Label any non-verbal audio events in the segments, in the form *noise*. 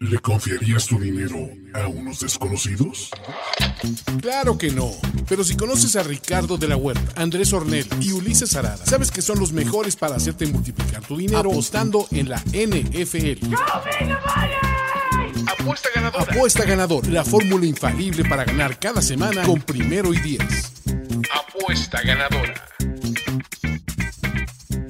¿Le confiarías tu dinero a unos desconocidos? Claro que no. Pero si conoces a Ricardo de la Huerta, Andrés Ornel y Ulises Arada, sabes que son los mejores para hacerte multiplicar tu dinero apostando en la NFL. Apuesta ganadora. Apuesta ganador, la fórmula infalible para ganar cada semana con primero y diez. Apuesta ganadora.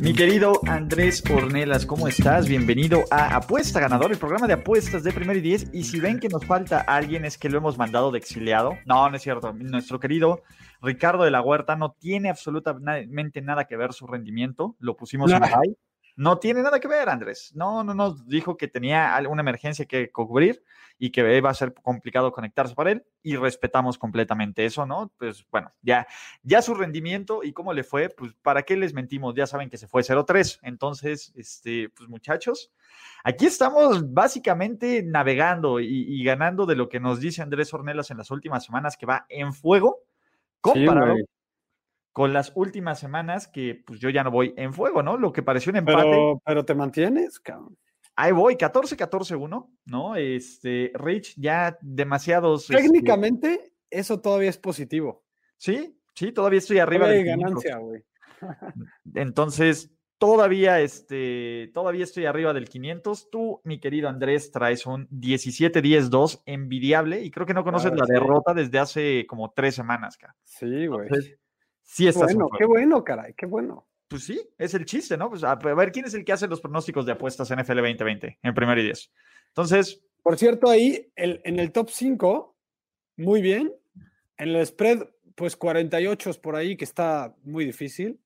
Mi querido Andrés Ornelas, ¿cómo estás? Bienvenido a Apuesta Ganador, el programa de apuestas de Primero y Diez. Y si ven que nos falta alguien, es que lo hemos mandado de exiliado. No, no es cierto. Nuestro querido Ricardo de la Huerta no tiene absolutamente nada que ver su rendimiento. Lo pusimos en high. No tiene nada que ver, Andrés. No, no nos dijo que tenía alguna emergencia que cubrir y que iba a ser complicado conectarse para él y respetamos completamente eso, ¿no? Pues bueno, ya, ya su rendimiento y cómo le fue, pues para qué les mentimos, ya saben que se fue 0-3. Entonces, este, pues muchachos, aquí estamos básicamente navegando y, ganando de lo que nos dice Andrés Ornelas en las últimas semanas, que va en fuego comparado con las últimas semanas que pues yo ya no voy en fuego, ¿no? Lo que pareció un empate. Pero, pero te mantienes, cabrón. Ahí voy, 14-14-1, ¿no? Este, Rich, ya demasiados. Este Técnicamente, eso todavía es positivo. Sí, sí, todavía estoy arriba de ganancia, güey. *laughs* Entonces, todavía, este, todavía estoy arriba del 500. Tú, mi querido Andrés, traes un 17-10-2 envidiable y creo que no conoces la derrota desde hace como tres semanas, cara. Sí, güey. sí, estás bueno, qué bueno, caray, qué bueno pues sí, es el chiste, ¿no? Pues a, ver quién es el que hace los pronósticos de apuestas NFL 2020 en primero y diez. Entonces. Por cierto, ahí en el top 5, muy bien. En el spread, pues 48 por ahí, que está muy difícil.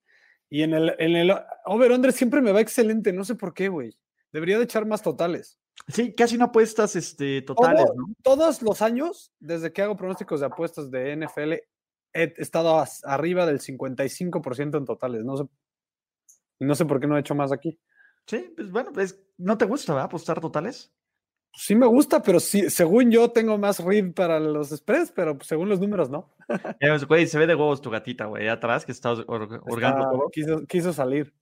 Y en el, en el over-under siempre me va excelente, no sé por qué, güey. Debería de echar más totales. Sí, casi no apuestas este, totales, ¿no? Todos los años, desde que hago pronósticos de apuestas de NFL, he estado arriba del 55% en totales. No sé no sé por qué no he hecho más aquí. Sí, pues bueno, pues no te gusta, ¿verdad? Apostar totales. Sí me gusta, pero sí, según yo tengo más read para los spreads, pero según los números no. *laughs* Güey, se ve de huevos tu gatita, güey, atrás que está hurgando. Quiso, quiso salir.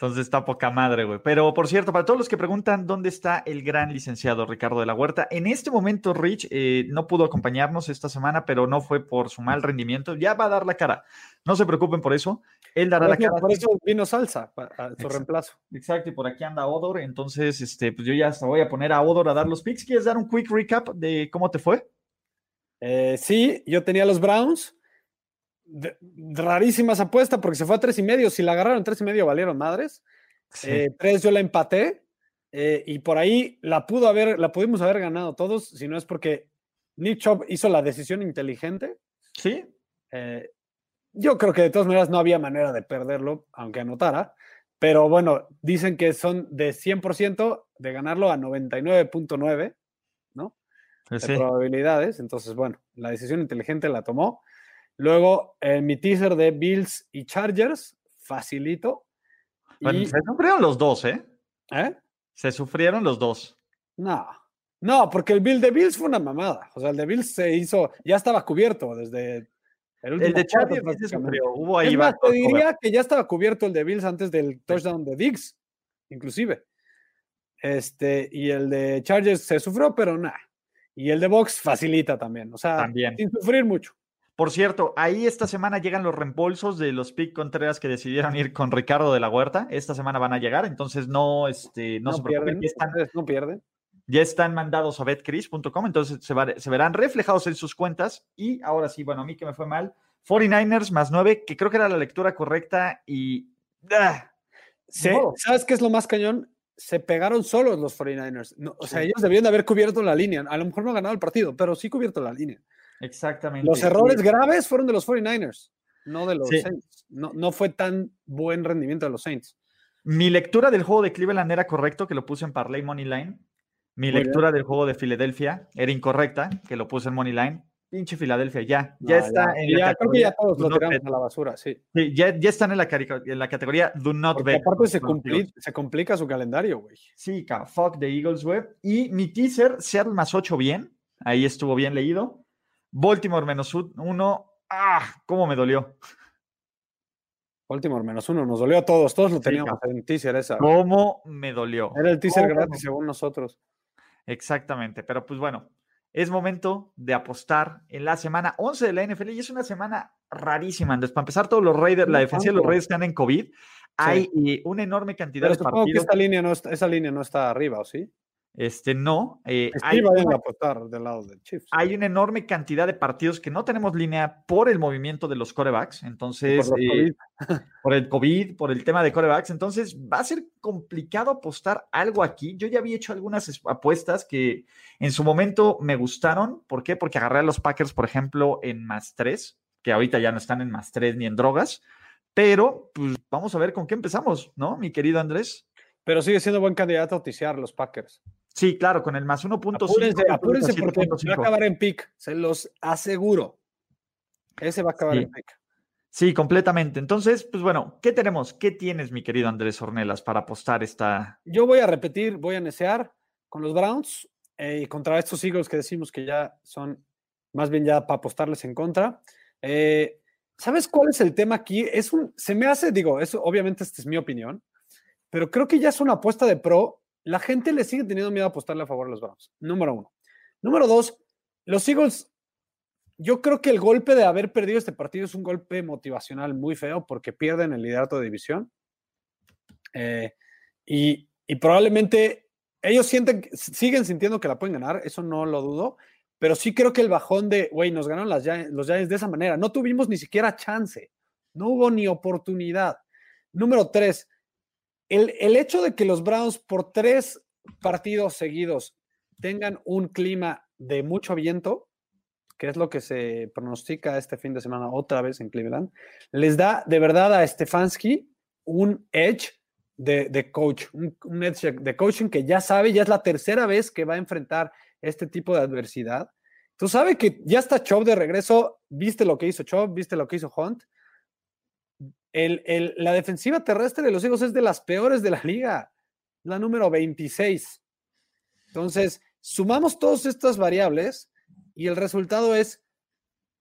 Entonces está poca madre, güey. Pero por cierto, para todos los que preguntan dónde está el gran licenciado Ricardo de la Huerta, en este momento Rich eh, no pudo acompañarnos esta semana, pero no fue por su mal rendimiento. Ya va a dar la cara. No se preocupen por eso. Él dará la cara. Por eso vino salsa para su reemplazo. Exacto, y por aquí anda Odor. Entonces, este, pues yo ya hasta voy a poner a Odor a dar los picks. ¿Quieres dar un quick recap de cómo te fue? Eh, sí, yo tenía los Browns rarísimas apuestas porque se fue a tres y medio. Si la agarraron tres y medio, valieron madres. Eh, tres yo la empaté eh, y por ahí la pudo haber, la pudimos haber ganado todos, si no es porque Nick Chubb hizo la decisión inteligente. Sí. Eh, yo creo que de todas maneras no había manera de perderlo, aunque anotara. Pero bueno, dicen que son de 100% de ganarlo a 99.9, ¿no? De probabilidades. Entonces, bueno, la decisión inteligente la tomó. Luego, mi teaser de Bills y Chargers, facilito. Se sufrieron los dos, ¿eh? ¿eh? Se sufrieron los dos. No, no, porque el Bill de Bills fue una mamada. O sea, el de Bills se hizo, ya estaba cubierto desde el último. El de Chargers se sufrió. Hubo ahí es más, te diría que ya estaba cubierto el de Bills antes del touchdown de Diggs, inclusive. Este, y el de Chargers se sufrió, pero nada. Y el de Box facilita también. O sea, sin sufrir mucho. Por cierto, ahí esta semana llegan los reembolsos de los pick Contreras que decidieron ir con Ricardo de la Huerta. Esta semana van a llegar, entonces no, este, no, se pierden, ya están, no pierden. Ya están mandados a betcris.com, entonces se, verán reflejados en sus cuentas. Y ahora sí, bueno, a mí que me fue mal, 49ers más 9, que creo que era la lectura correcta y... ¡ah! ¿Sabes qué es lo más cañón? Se pegaron solos los 49ers. o sea, ellos debían de haber cubierto la línea. A lo mejor no han ganado el partido, pero sí cubierto la línea. Exactamente. Los errores graves fueron de los 49ers, no de los Saints. No, no fue tan buen rendimiento de los Saints. Mi lectura del juego de Cleveland era correcto, que lo puse en Parlay Money Line. Mi lectura del juego de Filadelfia era incorrecta, que lo puse en Money Line. Pinche Filadelfia, ya. Ya está en la creo que ya todos lo tiramos a la basura, sí. sí ya, ya, están en la, en la categoría Do Not Bet. Aparte se, complica, se complica su calendario, güey. Sí, fuck the Eagles Web. Y mi teaser, Seattle más 8 bien. Ahí estuvo bien leído. Baltimore menos uno. ¡Ah! ¿Cómo me dolió? Baltimore menos uno, nos dolió a todos, todos lo teníamos en teaser esa. ¿Cómo me dolió? Era el teaser gratis según nosotros. Exactamente, pero pues bueno, es momento de apostar en la semana 11 de la NFL y es una semana rarísima. Entonces, para empezar, todos los Raiders, la defensa de los Raiders están en COVID. Hay eh, una enorme cantidad Pero de supongo que partidos. esta línea, no está, esa línea no está arriba, ¿o sí? Este, no. eh, hay, una, a apostar del lado de Chiefs. hay una enorme cantidad de partidos que no tenemos línea por el movimiento de los corebacks. Entonces, Por eh, COVID. *laughs* por el COVID, por el tema de corebacks. Entonces, va a ser complicado apostar algo aquí. Yo ya había hecho algunas es- apuestas que en su momento me gustaron. ¿Por qué? Porque agarré a los Packers, por ejemplo, en más tres, que ahorita ya no están en más tres ni en drogas. Pero, pues, vamos a ver con qué empezamos, ¿no, mi querido Andrés? Pero sigue siendo buen candidato a oficiar los Packers. Sí, claro, con el más 1.5. Apúrense, apúrense porque va a 7.5. acabar en pick, se los aseguro. Ese va a acabar Sí. en pick. Sí, completamente. Entonces, pues bueno, ¿qué tenemos? ¿Qué tienes, mi querido Andrés Ornelas, para apostar esta? Yo voy a repetir, voy a necear con los Browns eh, y contra estos Eagles que decimos que ya son más bien ya para apostarles en contra. Eh, ¿Sabes cuál es el tema aquí? Es un, se me hace, digo, eso obviamente esta es mi opinión, pero creo que ya es una apuesta de pro. La gente le sigue teniendo miedo a apostarle a favor a los Browns. Número uno. Número dos, los Eagles, yo creo que el golpe de haber perdido este partido es un golpe motivacional muy feo porque pierden el liderato de división. Eh, y, probablemente ellos sienten, siguen sintiendo que la pueden ganar, eso no lo dudo, pero sí creo que el bajón de, güey, nos ganaron las los Giants de esa manera, no tuvimos ni siquiera chance, no hubo ni oportunidad. Número tres, el, el hecho de que los Browns por tres partidos seguidos tengan un clima de mucho viento, que es lo que se pronostica este fin de semana otra vez en Cleveland, les da de verdad a Stefanski un edge de, de coach, un, un edge de coaching que ya sabe, ya es la tercera vez que va a enfrentar este tipo de adversidad. Tú sabes que ya está Chop de regreso, viste lo que hizo Chop, viste lo que hizo Hunt. La defensiva terrestre de los Eagles es de las peores de la liga, la número 26. Entonces, sumamos todas estas variables y el resultado es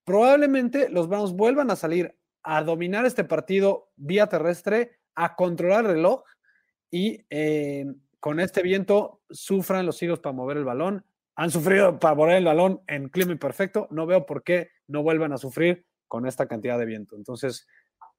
probablemente los Browns vuelvan a salir a dominar este partido vía terrestre, a controlar el reloj y eh, con este viento sufran los Eagles para mover el balón. Han sufrido para mover el balón en clima imperfecto. No veo por qué no vuelvan a sufrir con esta cantidad de viento. Entonces,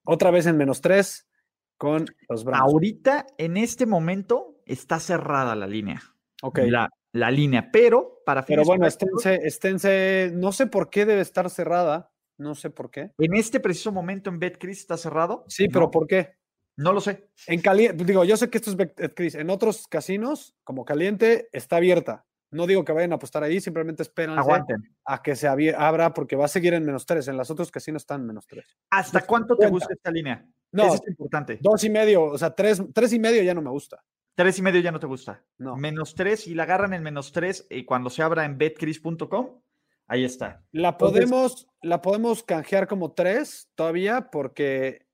otra vez en menos tres con los Browns. Ahorita, en este momento, está cerrada la línea. Ok. La, la línea, pero para Pero bueno, esténse, esténse, no sé por qué debe estar cerrada, no sé por qué. en este preciso momento en BetCris está cerrado. Sí, pero ¿por qué? no lo sé. En caliente, digo, yo sé que esto es BetCris, en otros casinos, como caliente, está abierta. No digo que vayan a apostar ahí, simplemente Aguanten. a que se abra porque va a seguir en menos tres. En los otros casinos están en menos tres. ¿Hasta cuánto te gusta esta línea? No, Eso es importante. dos y medio, o sea, tres, tres y medio ya no me gusta. Tres y medio ya no te gusta. No. Menos tres y la agarran en menos tres y cuando se abra en betcris.com, ahí está. La Entonces- podemos, la podemos canjear como tres todavía porque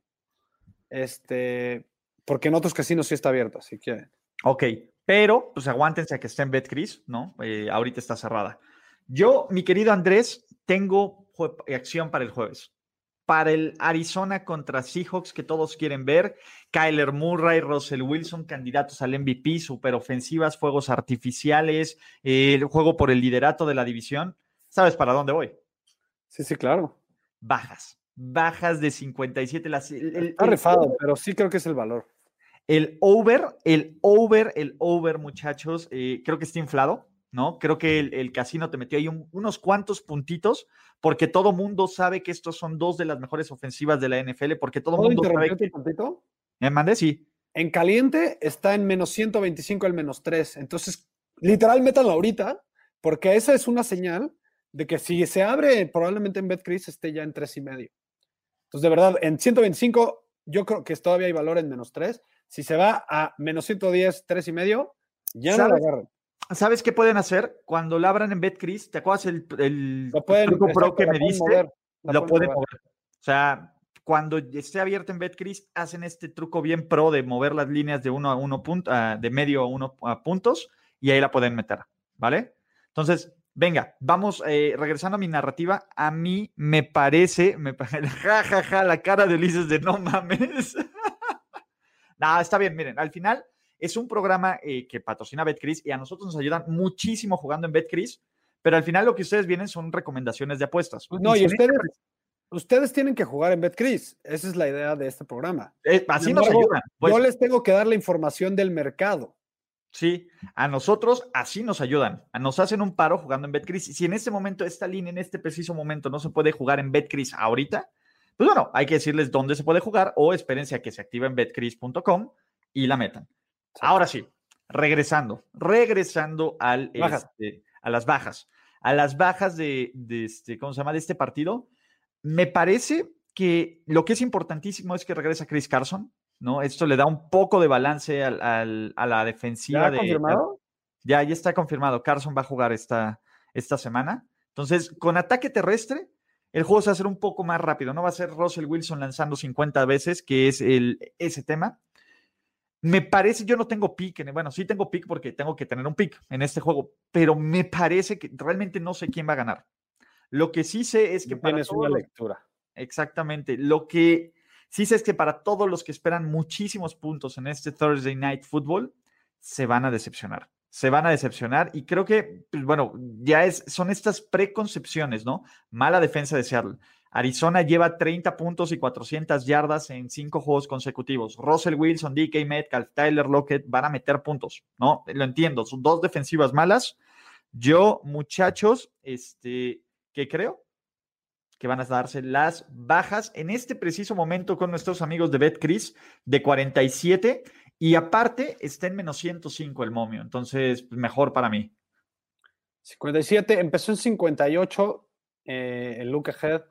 este porque en otros casinos sí está abierta, si quieren. Ok, pero pues aguántense a que esté en BetCris, ¿no? Eh, ahorita está cerrada. Yo, mi querido Andrés, tengo acción para el jueves. Para el Arizona contra Seahawks que todos quieren ver. Kyler Murray, Russell Wilson, candidatos al MVP, superofensivas, fuegos artificiales, eh, el juego por el liderato de la división. ¿Sabes para dónde voy? Sí, sí, claro. Bajas. Bajas de 57. Las, el, el- Está el rifado, pero sí creo que es el valor. El over, el over, el over, muchachos, eh, creo que está inflado, ¿no? Creo que el, el casino te metió ahí un- unos cuantos puntitos, porque todo mundo sabe que estos son dos de las mejores ofensivas de la NFL, porque todo ¿Puedo mundo sabe que... un tantito? ¿Me mandé? Sí. En caliente está en menos 125 al menos 3. Entonces, literal, métanlo ahorita, porque esa es una señal de que si se abre, probablemente en BetCris esté ya en 3 y medio. Entonces, de verdad, en 125, yo creo que todavía hay valor en menos 3. Si se va a menos 110, 3 y medio, ya no lo agarren. ¿Sabes qué pueden hacer? Cuando la abran en BetCris, ¿te acuerdas el, el pueden, truco pro que me diste? mover, lo pueden mover. mover. O sea, cuando esté abierto en BetCris, hacen este truco bien pro de mover las líneas de uno a uno punto, ah, de medio a uno a puntos y ahí la pueden meter, ¿vale? Entonces, venga, vamos eh, regresando a mi narrativa. A mí me parece, me *laughs* pa- ja, ja, ja, la cara de Ulises de no mames. No, está bien, miren, al final Es un programa eh, que patrocina BetCris y a nosotros nos ayudan muchísimo jugando en BetCris, pero al final lo que ustedes vienen son recomendaciones de apuestas. No, y, ustedes, ustedes tienen que jugar en BetCris. Esa es la idea de este programa. Eh, así nos ayudan. Pues. yo les tengo que dar la información del mercado. Sí, a nosotros así nos ayudan. Nos hacen un paro jugando en BetCris. Si en este momento, esta línea, en este preciso momento, no se puede jugar en BetCris ahorita, pues bueno, hay que decirles dónde se puede jugar o espérense a que se active en betcris.com y la metan. Ahora sí, regresando, regresando al, este, a las bajas, a las bajas de, de, este, ¿cómo se llama? De este partido, me parece que lo que es importantísimo es que regresa Chris Carson, ¿no? Esto le da un poco de balance al, a la defensiva. ¿Ya confirmado? Ya, ya está confirmado. Carson va a jugar esta, esta semana. Entonces, con ataque terrestre, el juego se va a hacer un poco más rápido. No va a ser Russell Wilson lanzando 50 veces, que es el, ese tema. Me parece, yo no tengo pick, bueno, sí tengo pick porque tengo que tener un pick en este juego, pero me parece que realmente no sé quién va a ganar. Lo que sí sé es que para una lectura. Exactamente. Lo que sí sé es que para todos los que esperan muchísimos puntos en este Thursday Night Football, se van a decepcionar se van a decepcionar y creo que, pues, bueno, ya es, son estas preconcepciones, ¿no? Mala defensa de Seattle. Arizona lleva 30 puntos y 400 yardas en cinco juegos consecutivos. Russell Wilson, DK Metcalf, Tyler Lockett van a meter puntos, ¿no? Lo entiendo, son dos defensivas malas. Yo, muchachos, este, ¿qué creo? Que van a darse las bajas en este preciso momento con nuestros amigos de BetCris de 47 y aparte, está en menos 105 el momio, entonces pues, mejor para mí. 57, empezó en 58 eh, el look ahead,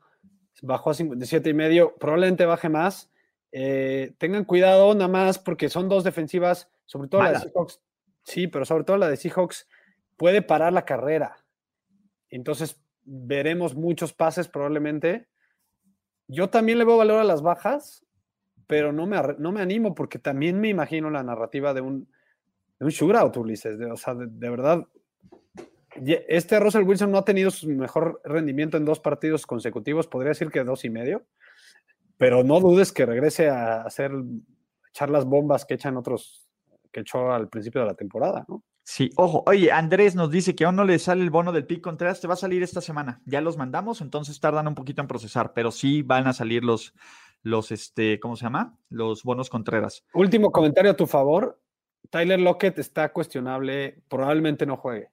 bajó a 57 y medio, probablemente baje más. Eh, tengan cuidado nada más porque son dos defensivas, sobre todo la de Seahawks. Sí, pero sobre todo la de Seahawks puede parar la carrera. Entonces veremos muchos pases probablemente. Yo también le veo valor a las bajas pero no me, no me animo porque también me imagino la narrativa de un, de un shootout, Ulises. De, o sea, de, verdad, este Russell Wilson no ha tenido su mejor rendimiento en dos partidos consecutivos, podría decir que dos y medio, pero no dudes que regrese a hacer, echar las bombas que echan otros, que echó al principio de la temporada, ¿no? Sí, ojo, oye, Andrés nos dice que aún no le sale el bono del PIC Contreras, te va a salir esta semana. Ya los mandamos, entonces tardan un poquito en procesar, pero sí van a salir los, los, este, ¿cómo se llama? Los bonos Contreras. Último comentario a tu favor. Tyler Lockett está cuestionable, probablemente no juegue.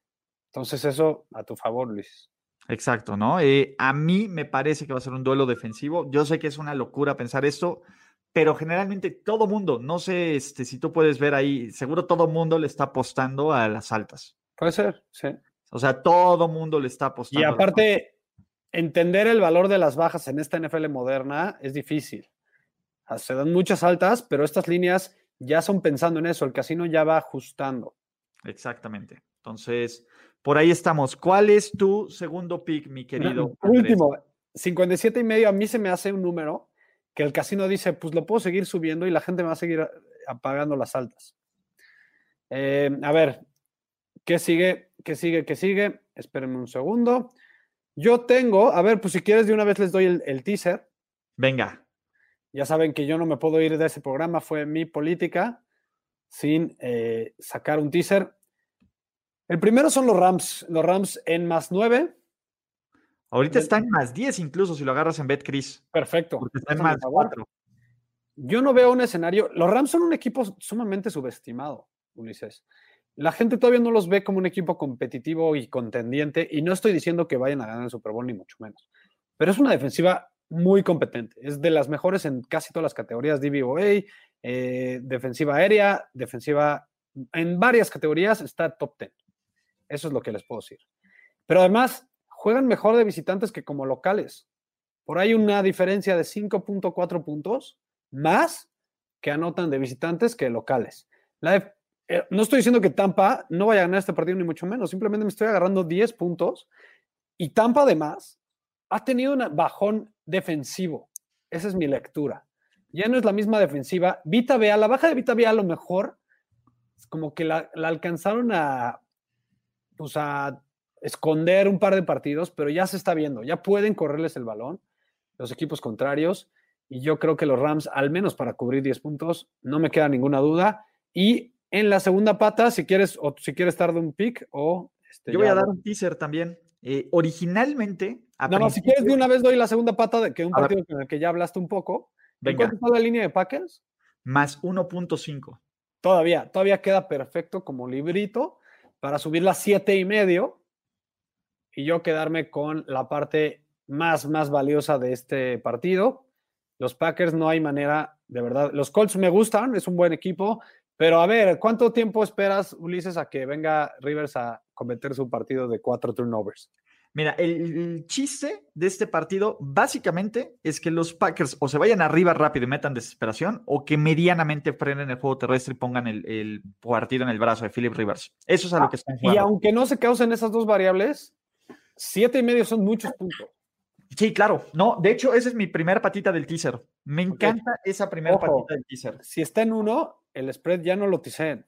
Entonces eso a tu favor, Luis. Exacto, ¿no? Eh, a mí me parece que va a ser un duelo defensivo. Yo sé que es una locura pensar esto, pero generalmente todo mundo, no sé este, si tú puedes ver ahí, seguro todo mundo le está apostando a las altas. Puede ser, sí. O sea, todo mundo le está apostando. Y aparte, entender el valor de las bajas en esta NFL moderna es difícil. Ah, se dan muchas altas, pero estas líneas ya son pensando en eso, el casino ya va ajustando. Exactamente. Entonces, por ahí estamos. ¿Cuál es tu segundo pick, mi querido? último, 57 y medio, a mí se me hace un número que el casino dice, pues lo puedo seguir subiendo y la gente me va a seguir apagando las altas. Eh, a ver, ¿qué sigue? ¿Qué sigue? ¿Qué sigue? Espérenme un segundo. Yo tengo, a ver, pues si quieres de una vez les doy el, teaser. Venga. Ya saben que yo no me puedo ir de ese programa, fue mi política sin eh, sacar un teaser. El primero son los Rams, los Rams en más 9. Ahorita están en más 10 incluso si lo agarras en BetCris. Perfecto. Porque están en más 4. Yo no veo un escenario. Los Rams son un equipo sumamente subestimado, Ulises la gente todavía no los ve como un equipo competitivo y contendiente, y no estoy diciendo que vayan a ganar el Super Bowl, ni mucho menos, pero es una defensiva muy competente, es de las mejores en casi todas las categorías DVOA, eh, defensiva aérea, defensiva, en varias categorías está top 10. Eso es lo que les puedo decir. Pero además, juegan mejor de visitantes que como locales. Por ahí una diferencia de 5.4 puntos más que anotan de visitantes que locales. La, eh, no estoy diciendo que Tampa no vaya a ganar este partido, ni mucho menos. Simplemente me estoy agarrando 10 puntos. Y Tampa, además, ha tenido un bajón defensivo. Esa es mi lectura. Ya no es la misma defensiva. Vita Bea, la baja de Vita Bea a lo mejor, como que la, alcanzaron a, pues a esconder un par de partidos, pero ya se está viendo. Ya pueden correrles el balón los equipos contrarios. Y yo creo que los Rams, al menos para cubrir 10 puntos, no me queda ninguna duda. Y En la segunda pata, si quieres, o si quieres dar de un pick, o este, Yo voy a dar un teaser también. Eh, originalmente, a No, no, si quieres de una vez doy la segunda pata de que un partido con el que ya hablaste un poco. ¿En Venga, cuánto está la línea de Packers? más 1.5. Todavía, todavía queda perfecto como librito para subir las siete y medio y yo quedarme con la parte más, más valiosa de este partido. Los Packers no hay manera, de verdad. Los Colts me gustan, es un buen equipo, pero a ver, ¿cuánto tiempo esperas, Ulises, a que venga Rivers a cometer su partido de cuatro turnovers? Mira, el, chiste de este partido básicamente es que los Packers o se vayan arriba rápido y metan desesperación o que medianamente frenen el juego terrestre y pongan el, el partido en el brazo de Philip Rivers. Eso es a lo que están Y jugando. aunque no se causen esas dos variables, siete y medio son muchos puntos. Sí, claro. No, de hecho, esa es mi primera patita del teaser. Me encanta esa primera Ojo. patita del teaser. Si está en uno, el spread ya no lo ticen.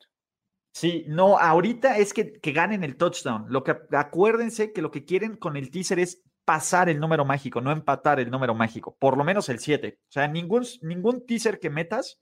Sí, no, ahorita es que, que ganen el touchdown. Lo que acuérdense que lo que quieren con el teaser es pasar el número mágico, no empatar el número mágico, por lo menos el 7. O sea, ningún, ningún teaser que metas,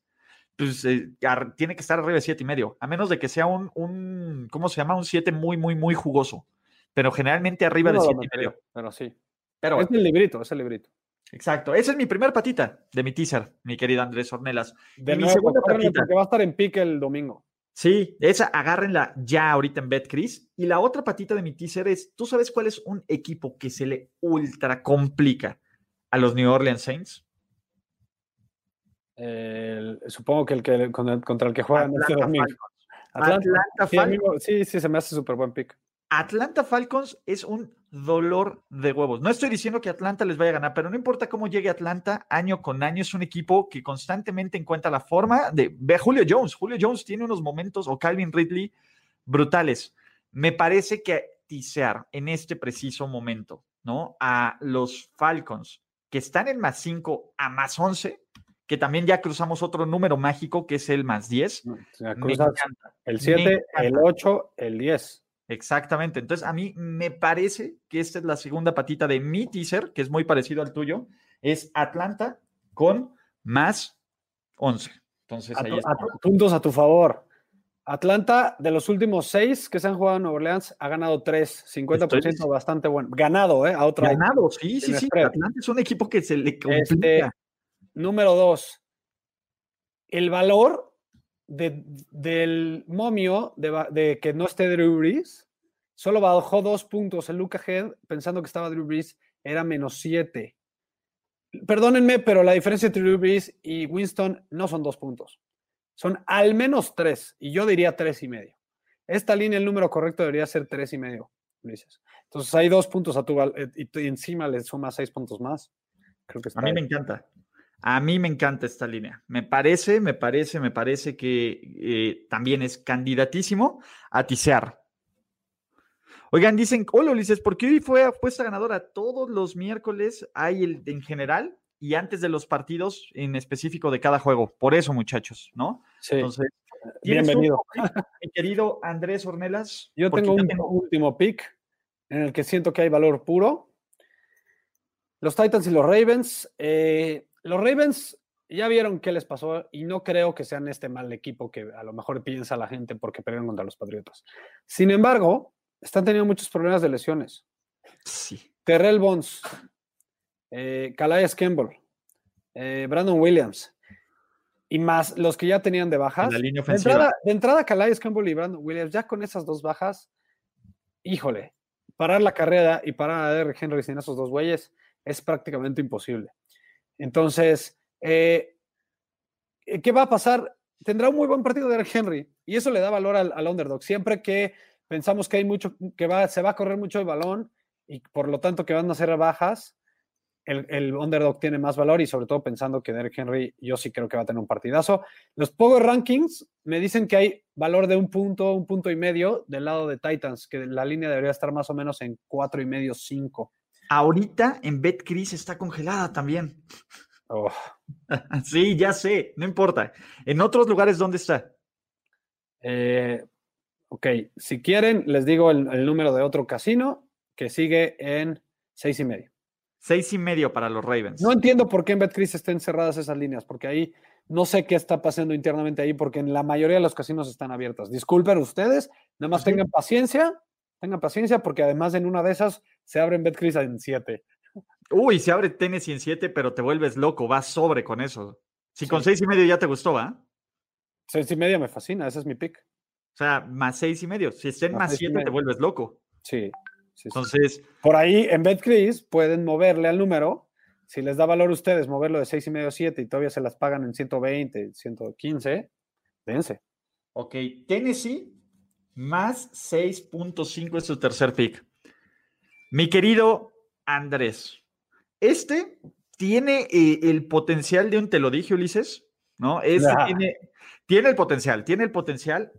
pues eh, ar- tiene que estar arriba de 7 y medio, a menos de que sea un, un ¿cómo se llama? Un 7 muy, muy, muy jugoso. Pero generalmente arriba de no lo 7 y medio. Pero sí. Pero Es el librito, es el librito. Exacto. Esa es mi primera patita de mi teaser, mi querido Andrés Ornelas. De Y mi segunda patita. porque va a estar en pique el domingo. Sí, esa agárrenla ya ahorita en BetCris. Y la otra patita de mi teaser es, ¿tú sabes cuál es un equipo que se le ultra complica a los New Orleans Saints? El- supongo que el que contra el que juegan este Atlanta domingo. Falcons. Atlanta. Atlanta Sí, sí, sí, se me hace súper buen pick. Atlanta Falcons es un dolor de huevos. No estoy diciendo que Atlanta les vaya a ganar, pero no importa cómo llegue Atlanta año con año, es un equipo que constantemente encuentra la forma de... Ve a Julio Jones. Julio Jones tiene unos momentos, o Calvin Ridley, brutales. Me parece que tisear en este preciso momento, ¿no? A los Falcons, que están en más 5 a más 11, que también ya cruzamos otro número mágico, que es el más 10. O sea, Me cruzas encanta. el me 7, el encanta. 8, el 10. Exactamente. Entonces, a mí me parece que esta es la segunda patita de mi teaser, que es muy parecido al tuyo. Es Atlanta con más 11. Entonces, A ahí tu- está. a tu- puntos a tu favor. Atlanta, de los últimos seis que se han jugado en Nueva Orleans, ha ganado 3, 50% Estoy- bastante bueno. Ganado, ¿eh? A otra. Ganado, sí, sí, sí. Atlanta es un equipo que se le complica. Este, número dos, el valor de- del momio de, que no esté Drew Brees, solo bajó dos puntos. El Luca Head, pensando que estaba Drew Brees, era menos siete. Perdónenme, pero la diferencia entre Drew Brees y Winston no son dos puntos. Son al menos tres, y yo diría tres y medio. Esta línea, el número correcto debería ser tres y medio, Ulises. Entonces hay dos puntos a tu eh, y, encima le sumas seis puntos más. Creo que está A mí me encanta. A mí me encanta esta línea. Me parece, me parece, me parece que eh, también es candidatísimo a tisear. Oigan, dicen, hola Ulises, ¿por qué hoy fue apuesta ganadora? Todos los miércoles hay el en general y antes de los partidos en específico de cada juego. Por eso, muchachos, ¿no? Sí, Entonces, ¿tienes un bienvenido. mi querido Andrés Ornelas. Yo tengo un último pick en el que siento que hay valor puro. Los Titans y los Ravens. eh, los Ravens ya vieron qué les pasó y no creo que sean este mal equipo que a lo mejor piensa la gente porque perdieron contra los Patriotas. Sin embargo, están teniendo muchos problemas de lesiones. Sí. Terrell Bonds, eh, Calais Campbell, eh, Brandon Williams y más los que ya tenían de bajas. la línea De ofensiva. entrada, de entrada, Calais Campbell y Brandon Williams, ya con esas dos bajas, híjole, parar la carrera y parar a Derrick Henry sin esos dos güeyes es prácticamente imposible. Entonces, eh, ¿qué va a pasar? Tendrá un muy buen partido Derrick Henry y eso le da valor al, underdog. Siempre que pensamos que hay mucho, que va, se va a correr mucho el balón y por lo tanto que van a ser bajas, el, el underdog tiene más valor y sobre todo pensando que Derrick Henry yo sí creo que va a tener un partidazo. Los Power Rankings me dicen que hay valor de un punto, un punto y medio del lado de Titans, que la línea debería estar más o menos en cuatro y medio, cinco. Ahorita en BetCris está congelada también. Oh, *laughs* Sí, ya sé, no importa. En otros lugares, ¿dónde está? eh, ok, si quieren, les digo el, el número de otro casino que sigue en seis y medio. Seis y medio para los Ravens. No entiendo por qué en BetCris estén cerradas esas líneas, porque ahí No sé qué está pasando internamente ahí porque en la mayoría de los casinos están abiertos. Disculpen ustedes, nada más tengan paciencia, tengan paciencia porque además en una de esas se abren BetCris en 7. Uy, se abre Tennessee en 7, pero te vuelves loco, vas sobre con eso. Si con seis y medio ya te gustó, ¿va? Seis y medio me fascina, ese es mi pick. O sea, más seis y medio. Si estén más, siete, te vuelves loco. Sí. Entonces. Por ahí en BetCris pueden moverle al número si les da valor a ustedes moverlo de 6 y medio a 7 y todavía se las pagan en 120, 115, dense. Ok, Tennessee más 6.5 es su tercer pick. Mi querido Andrés, este tiene eh, el potencial de un, te lo dije Ulises, ¿no? Este tiene, tiene, el potencial, tiene el potencial.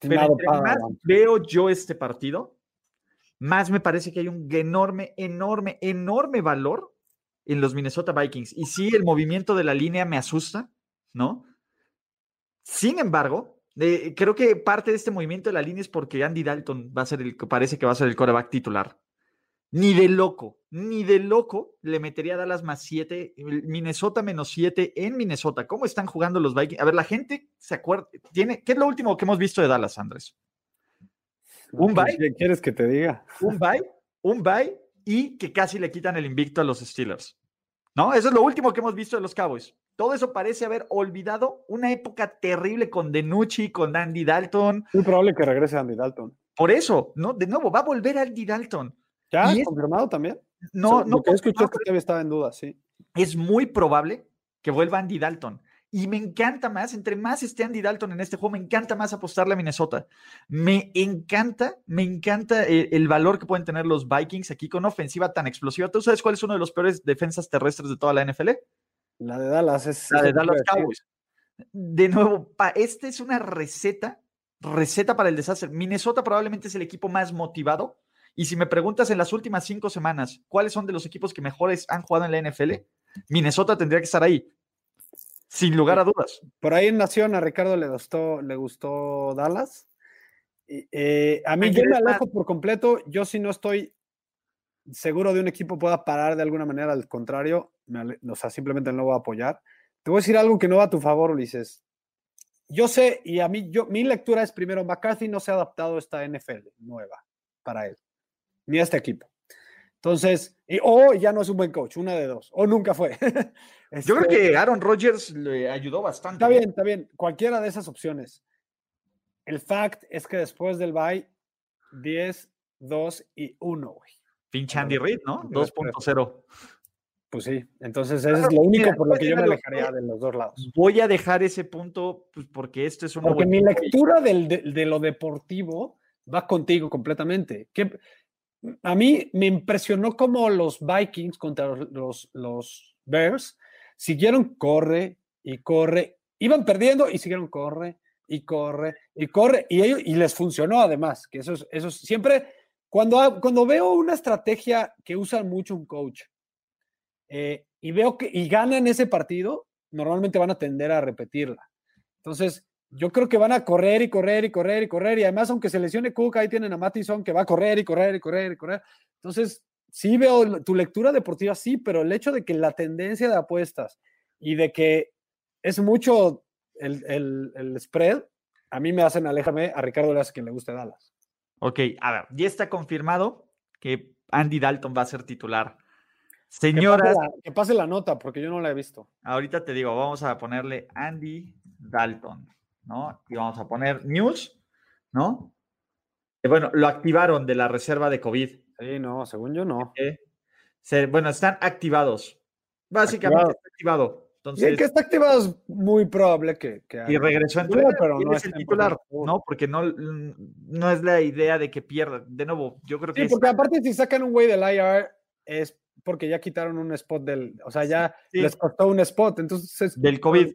pero más veo yo este partido, más me parece que hay un enorme, enorme, enorme valor en los Minnesota Vikings. Y sí, el movimiento de la línea me asusta, ¿no? Sin embargo, eh, creo que parte de este movimiento de la línea es porque Andy Dalton va a ser el, parece que va a ser el coreback titular. Ni de loco, ni de loco le metería a Dallas más 7, Minnesota menos 7 en Minnesota. ¿Cómo están jugando los Vikings? A ver, la gente se acuerda, tiene, ¿qué es lo último que hemos visto de Dallas, Andrés? ¿Un bye? ¿Qué quieres que te diga? Un bye, un bye y que casi le quitan el invicto a los Steelers. ¿No? Eso es lo último que hemos visto de los Cowboys. Todo eso parece haber olvidado una época terrible con Denucci, con Andy Dalton. Muy probable que regrese Andy Dalton. Por eso, ¿no? De nuevo, va a volver Andy Dalton. ¿Ya? ¿Confirmado también? No, no. Lo que es todavía estaba en duda, sí. Es muy probable que vuelva Andy Dalton. Y me encanta más, entre más esté Andy Dalton en este juego, me encanta más apostarle a Minnesota. Me encanta, me encanta el, valor que pueden tener los Vikings aquí con ofensiva tan explosiva. ¿Tú sabes cuál es uno de los peores defensas terrestres de toda la NFL? La de Dallas. Es, la de Dallas Cowboys. De nuevo, esta es una receta, receta para el desastre. Minnesota probablemente es el equipo más motivado. Y si me preguntas en las últimas cinco semanas, ¿cuáles son de los equipos que mejores han jugado en la NFL? Minnesota tendría que estar ahí. Sin lugar a dudas. Por ahí en Nación a Ricardo le gustó, le gustó Dallas. Eh, a mí yo me alejo por completo. Yo si no estoy seguro de un equipo pueda parar de alguna manera, al contrario, o sea, simplemente no voy a apoyar. Te voy a decir algo que no va a tu favor, Ulises. Yo sé, y a mí, yo, mi lectura es primero, McCarthy no se ha adaptado a esta NFL nueva para él, ni a este equipo. Entonces, o ya no es un buen coach, una de dos, o nunca fue. *laughs* Yo creo que Aaron Rodgers le ayudó bastante. Está bien, está bien, cualquiera de esas opciones. El fact es que después del bye, 10, 2 y 1, güey. Pinche Andy Reid, ¿no? 2.0. Pues sí, entonces eso es lo único por lo que yo me alejaría de los dos lados. Voy a dejar ese punto pues, porque esto es un. Porque mi lectura del, de, de, lo deportivo va contigo completamente. ¿Qué, a mí me impresionó cómo los Vikings contra los, los, Bears siguieron corre y corre, iban perdiendo y siguieron corre y corre y corre y, ellos, y les funcionó además, que eso es, siempre, cuando, cuando veo una estrategia que usa mucho un coach eh, y veo que y ganan ese partido, normalmente van a tender a repetirla. Entonces, yo creo que van a correr y correr y correr y correr. Y además, aunque se lesione Cook, ahí tienen a Mattison que va a correr y correr y correr y correr. Entonces, sí veo tu lectura deportiva, sí, pero el hecho de que la tendencia de apuestas y de que es mucho el, el, spread, a mí me hacen aléjame a Ricardo Las que le guste Dallas. Ok, a ver, ya está confirmado que Andy Dalton va a ser titular. Señoras. que pase la nota, porque yo no la he visto. Ahorita te digo, vamos a ponerle Andy Dalton. ¿No? Y vamos a poner news, ¿no? bueno, lo activaron de la reserva de COVID. Sí, no, según yo no. bueno, están activados. Básicamente está activado. Entonces, que está activado es muy probable que, y regresó en titular, pero no es el titular, ¿no? Porque no, no es la idea de que pierda. De nuevo, yo creo que. Sí, porque aparte, si sacan un güey del IR, es porque ya quitaron un spot del. O sea, ya les costó un spot. Entonces. Del COVID.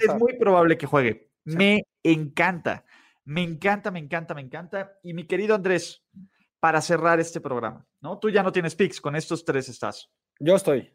es muy probable que juegue. Me encanta, me encanta, me encanta, me encanta. Y mi querido Andrés, para cerrar este programa, ¿no? Tú ya no tienes picks, con estos tres estás. Yo estoy.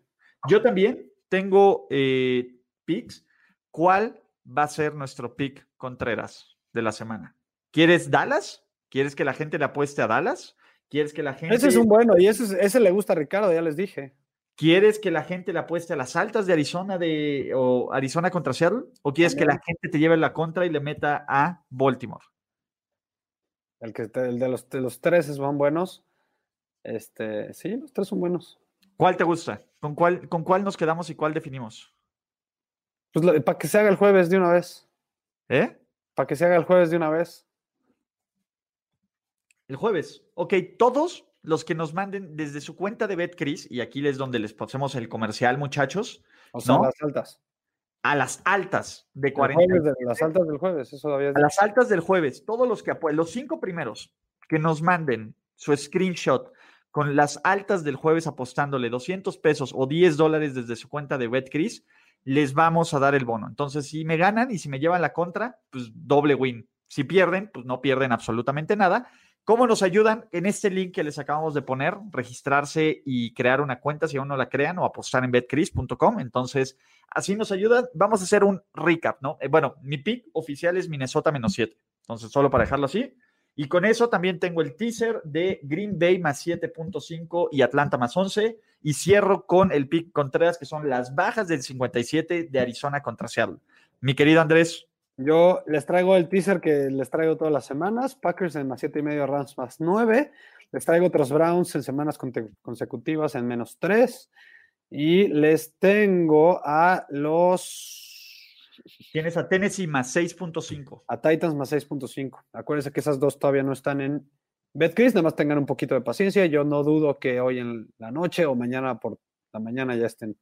Yo también tengo eh, picks. ¿Cuál va a ser nuestro pick Contreras de la semana? ¿Quieres Dallas? ¿Quieres que la gente le apueste a Dallas? ¿Quieres que la gente... Ese es un bueno y ese, ese le gusta a Ricardo, ya les dije. ¿Quieres que la gente le apueste a las altas de Arizona de, o Arizona contra Seattle? ¿O quieres que la gente te lleve la contra y le meta a Baltimore? El, que, el de, los, de los tres son buenos. Este, sí, los tres son buenos. ¿Cuál te gusta? ¿Con cuál, con cuál nos quedamos y cuál definimos? Pues para que se haga el jueves de una vez. ¿Eh? Para que se haga el jueves de una vez. El jueves. Ok, todos los que nos manden desde su cuenta de BetCris, y aquí es donde les pasemos el comercial, muchachos. O sea, las altas. A las altas de 40. De, las altas del jueves, eso había A las altas del jueves, todos los que apoyen, los cinco primeros que nos manden su screenshot con las altas del jueves apostándole 200 pesos o 10 dólares desde su cuenta de BetCris, les vamos a dar el bono. Entonces, si me ganan y si me llevan la contra, pues doble win. Si pierden, pues no pierden absolutamente nada. ¿Cómo nos ayudan? En este link que les acabamos de poner, registrarse y crear una cuenta si aún no la crean o apostar en betcris.com. Entonces, así nos ayudan. Vamos a hacer un recap, ¿no? Eh, bueno, mi pick oficial es Minnesota menos 7. Entonces, solo para dejarlo así. Y con eso también tengo el teaser de Green Bay más 7.5 y Atlanta más 11. Y cierro con el pick Contreras, que son las bajas del 57 de Arizona contra Seattle. Mi querido Andrés, yo les traigo el teaser que les traigo todas las semanas. Packers en más 7 y medio, Rams más 9. Les traigo otros Browns en semanas consecutivas en menos 3. Y les tengo a los. Tienes a Tennessee más 6.5. A Titans más 6.5. Acuérdense que esas dos todavía no están en BetCris. Nada más tengan un poquito de paciencia. Yo no dudo que hoy en la noche o mañana por la mañana ya estén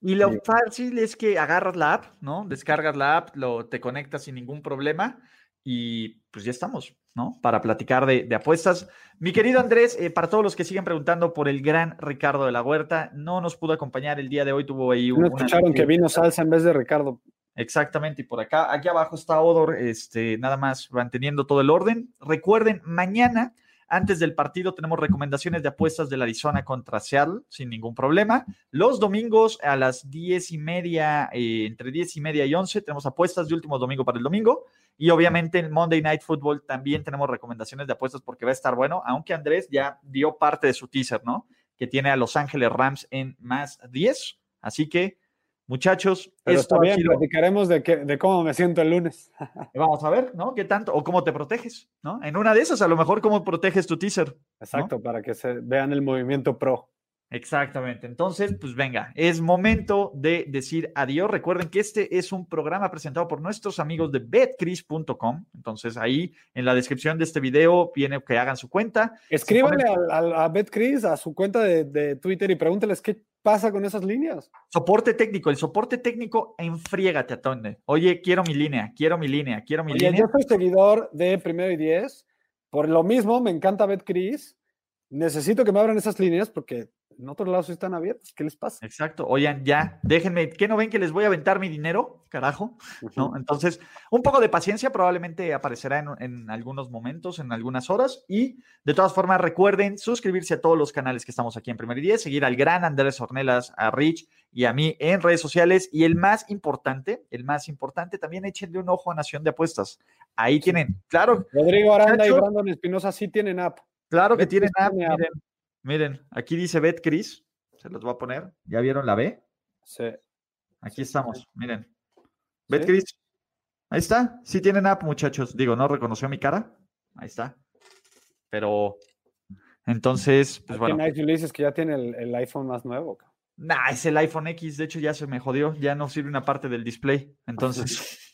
y lo fácil es que agarras la app, ¿no? Descargas la app, lo, te conectas sin ningún problema y pues ya estamos, ¿no? Para platicar de, apuestas. Mi querido Andrés, eh, para todos los que siguen preguntando por el gran Ricardo de la Huerta, no nos pudo acompañar el día de hoy, tuvo ahí un... No escucharon que vino salsa en vez de Ricardo. Exactamente, y por acá, aquí abajo está Odor, este, nada más manteniendo todo el orden. Recuerden, mañana antes del partido tenemos recomendaciones de apuestas del Arizona contra Seattle sin ningún problema. Los domingos a las diez y media, eh, entre diez y media y once, tenemos apuestas de último domingo para el domingo. Y obviamente en Monday Night Football también tenemos recomendaciones de apuestas porque va a estar bueno, aunque Andrés ya dio parte de su teaser, ¿no? Que tiene a Los Ángeles Rams en más 10. Así que Muchachos, Pero esto bien, platicaremos de, de cómo me siento el lunes. *laughs* Vamos a ver, ¿no? ¿Qué tanto? O cómo te proteges, ¿no? En una de esas, a lo mejor, cómo proteges tu teaser. Exacto, para que se vean el movimiento pro. Exactamente. Entonces, pues venga, es momento de decir adiós. Recuerden que este es un programa presentado por nuestros amigos de betcris.com. Entonces, ahí en la descripción de este video viene que hagan su cuenta. Escríbanle a, Betcris, a su cuenta de, de Twitter y pregúnteles qué pasa con esas líneas? Soporte técnico, el soporte técnico enfriégate a Tonde. Oye, quiero mi línea, quiero mi línea, quiero mi línea. Yo soy seguidor de Primero y Diez. Por lo mismo, me encanta BetCris. Necesito que me abran esas líneas porque en otros lados están abiertos. ¿Qué les pasa? Exacto. Oigan, ya, déjenme, ¿qué no ven que les voy a aventar mi dinero? Carajo. ¿No? Entonces, un poco de paciencia probablemente aparecerá en, algunos momentos, en algunas horas. Y de todas formas, recuerden suscribirse a todos los canales que estamos aquí en Primer Día, seguir al gran Andrés Ornelas, a Rich y a mí en redes sociales. Y el más importante, el más importante, también échenle un ojo a Nación de Apuestas. Ahí tienen, claro. Rodrigo Aranda y Brandon Espinosa sí tienen app. Claro que tienen app. Miren, aquí dice BetCris. Se los voy a poner. ¿Ya vieron la B? Sí. Aquí estamos, miren. BetCris. Ahí está. Sí tienen app, muchachos. Digo, no reconoció mi cara. Ahí está. Pero entonces, pues bueno. Nice le dices que ya tiene el, iPhone más nuevo. Nah, es el iPhone X. De hecho, ya se me jodió. Ya no sirve una parte del display. *laughs* Entonces.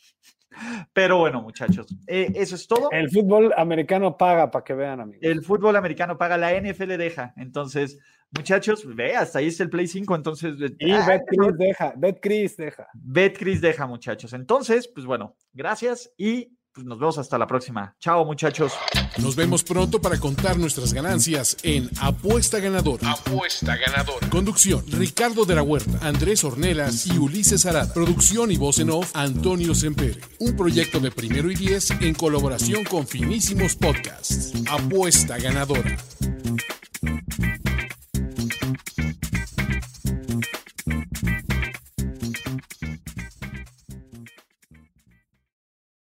Pero bueno, muchachos, eh, eso es todo. El fútbol americano paga para que vean, amigos. El fútbol americano paga, la NFL deja. Entonces, muchachos, ve, hasta ahí está el Play 5. Entonces, y ah, BetCris deja, BetCris deja. BetCris deja, muchachos. Entonces, pues bueno, gracias y pues nos vemos hasta la próxima. Chao, muchachos. Nos vemos pronto para contar nuestras ganancias en Apuesta Ganador. Apuesta Ganador. Conducción: Ricardo de la Huerta, Andrés Ornelas y Ulises Arada. Producción y voz en off: Antonio Sempere. Un proyecto de primero y diez en colaboración con Finísimos Podcasts. Apuesta Ganadora.